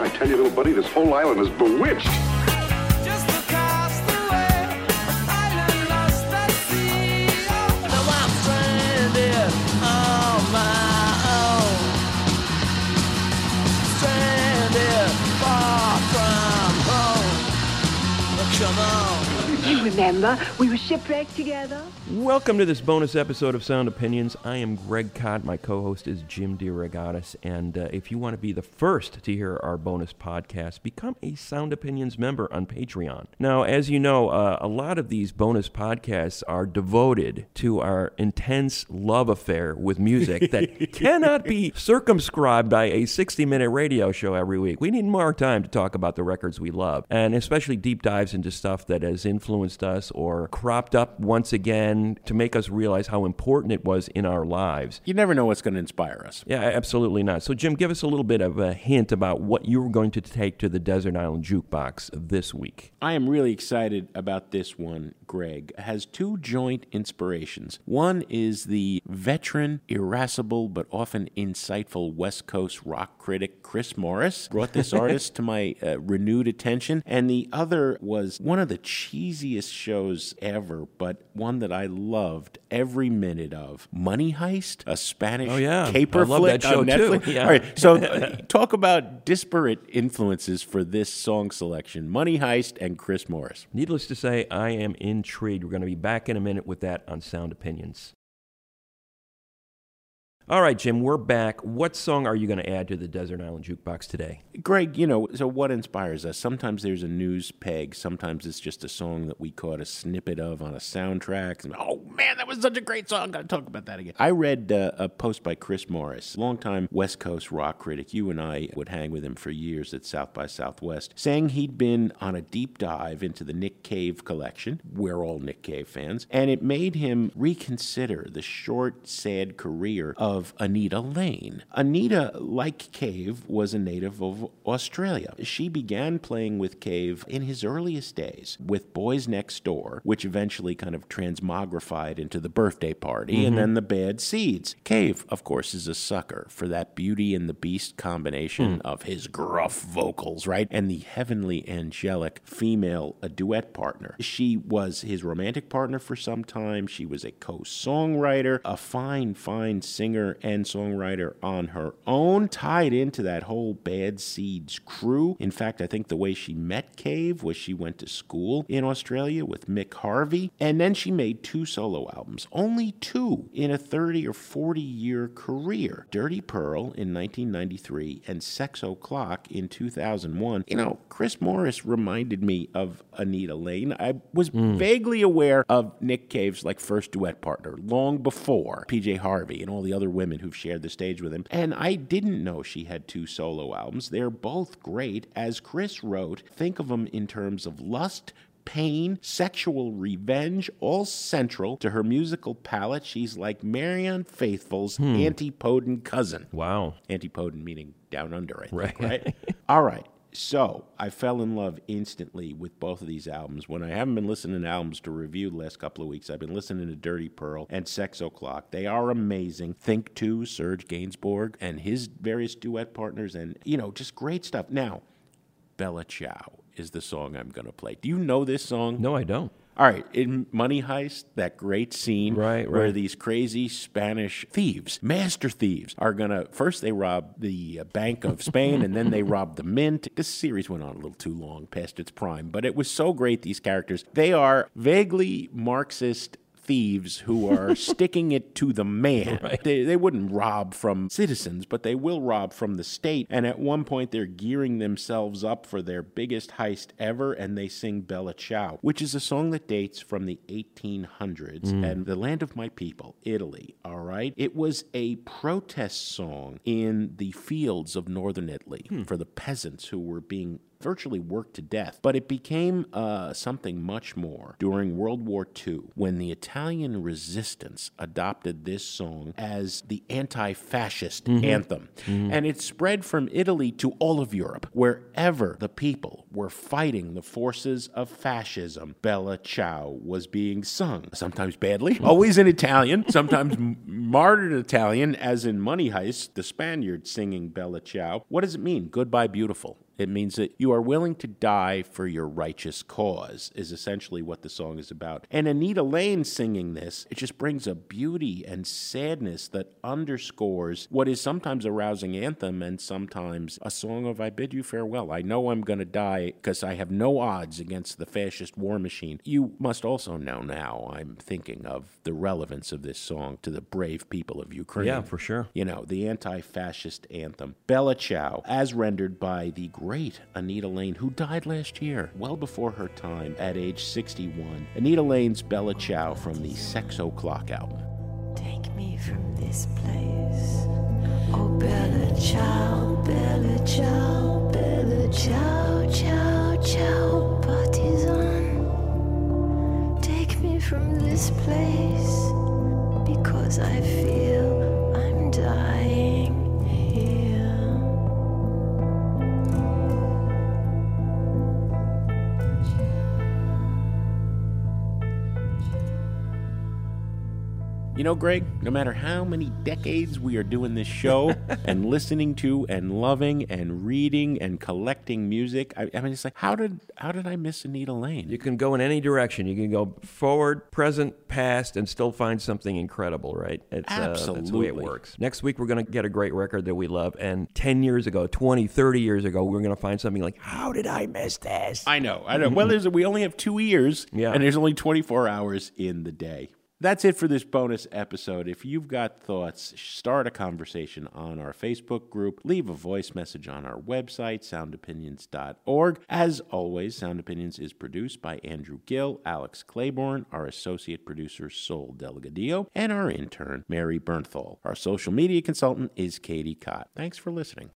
I tell you, little buddy, this whole island is bewitched. Remember, we were shipwrecked together. Welcome to this bonus episode of Sound Opinions. I am Greg Kot. My co host is Jim DeRogatis. And uh, if you want to be the first to hear our bonus podcast, become a Sound Opinions member on Patreon. Now, as you know, uh, a lot of these bonus podcasts are devoted to our intense love affair with music that cannot be circumscribed by a 60 minute radio show every week. We need more time to talk about the records we love, and especially deep dives into stuff that has influenced us or cropped up once again to make us realize how important it was in our lives. You never know what's going to inspire us. Yeah, absolutely not. So, Jim, give us a little bit of a hint about what you're going to take to the Desert Island Jukebox this week. I am really excited about this one, Greg. It has two joint inspirations. One is the veteran, irascible, but often insightful West Coast rock critic Chris Morris brought this artist to my uh, renewed attention. And the other was one of the cheesiest shows ever, but one that I loved every minute of. Money Heist, a Spanish Oh, yeah. caper I love flick that show, on too. Netflix. Yeah. All right, so talk about disparate influences for this song selection: Money Heist and Chris Morris. Needless to say, I am intrigued. We're going to be back in a minute with that on Sound Opinions. All right, Jim, we're back. What song are you going to add to the Desert Island Jukebox today? Greg, you know, so what inspires us? Sometimes there's a news peg. Sometimes it's just a song that we caught a snippet of on a soundtrack. And, oh man, that was such a great song. Got to talk about that again. I read uh, a post by Chris Morris, longtime West Coast rock critic. You and I would hang with him for years at South by Southwest, saying he'd been on a deep dive into the Nick Cave collection. We're all Nick Cave fans, and it made him reconsider the short, sad career of Anita Lane. Anita, like Cave, was a native of Australia. She began playing with Cave in his earliest days with Boys Next Door, which eventually kind of transmogrified into the birthday party and mm-hmm. then the Bad Seeds. Cave, of course, is a sucker for that Beauty and the Beast combination hmm. of his gruff vocals, right? And the heavenly angelic female a duet partner. She was his romantic partner for some time. She was a co songwriter, a fine, fine singer and songwriter on her own, tied into that whole Bad Seeds crew. In fact, I think the way she met Cave was she went to school in Australia with Mick Harvey, and then she made two solo albums, only two in a 30 or 40 year career Dirty Pearl in 1993 and Sex O'Clock in 2001. You know, Chris Morris reminded me of Anita Lane. I was hmm. vaguely aware of Nick Cave's like first duet partner long before PJ Harvey and all the other women who've shared the stage with him. And I didn't know she had two solo albums. They're both great. As Chris wrote, think of them in terms of lust, pain, sexual revenge, all central to her musical palette. She's like Marianne Faithfull's hmm. antipodean cousin. Wow. Antipodin meaning down under, I think, Right. right? All right. So I fell in love instantly with both of these albums. When I haven't been listening to albums to review the last couple of weeks, I've been listening to Dirty Pearl and Sex O'Clock. They are amazing. Think 2, Serge Gainsbourg, and his various duet partners, and, you know, just great stuff. Now, Bella Ciao is the song I'm going to play. Do you know this song? No, I don't. All right, in Money Heist, that great scene Right, where right. these crazy Spanish thieves, master thieves, are gonna first they rob the uh, Bank of Spain and then they rob the Mint. This series went on a little too long, past its prime, but it was so great. These characters, they are vaguely Marxist thieves who are sticking it to the man. They, they wouldn't rob from citizens, but they will rob from the state. And at one point, they're gearing themselves up for their biggest heist ever, and they sing Bella Ciao, which is a song that dates from the 1800s mm. and the land of my people, Italy. All right. It was a protest song in the fields of northern Italy hmm. for the peasants who were being virtually worked to death. But it became uh, something much more during World War II when the Italian resistance adopted this song as the anti fascist mm-hmm. anthem. Mm-hmm. And it spread from Italy to all of Europe, wherever the people were fighting the forces of fascism. Bella Ciao was being sung, sometimes badly, mm-hmm. always in Italian, sometimes martyred Italian, as in Money Heist, the Spaniard singing Bella Ciao. What does it mean? Goodbye, beautiful. It means that you are willing to die for your righteous cause, is essentially what the song is about. And Anita Lane singing this, it just brings a beauty and sadness that underscores what is sometimes a rousing anthem and sometimes a song of I bid you farewell. I know I'm going to die because I have no odds against the fascist war machine. You must also know now, I'm thinking of the relevance of this song to the brave people of Ukraine. Yeah, for sure. You know, the anti fascist anthem. Bella Ciao, as rendered by the great Anita Lane, who died last year, well before her time, at age 61. Anita Lane's Bella Ciao from the Sex O'Clock album. Take me from this place. Oh, Bella Ciao, Bella Ciao, Bella Ciao, Ciao, Ciao, partisan. Take me from this place because I feel You know, Greg, no matter how many decades we are doing this show and listening to and loving and reading and collecting music, I, I mean, it's like, how did how did I miss Anita Lane? You can go in any direction. You can go forward, present, past, and still find something incredible, right? It's, Uh, that's the way it works. Next week, we're going to get a great record that we love. And 10 years ago, 20, 30 years ago, we're going to find something like, how did I miss this? I know, I know. Well, there's we only have two ears, Yeah. and there's only 24 hours in the day. That's it for this bonus episode. If you've got thoughts, start a conversation on our Facebook group, leave a voice message on our website, soundopinions.org. As always, Sound Opinions is produced by Andrew Gill, Alex Claiborne, our associate producer, Sol Delegadio, and our intern, Mary Bernthal. Our social media consultant is Katie Kot. Thanks for listening.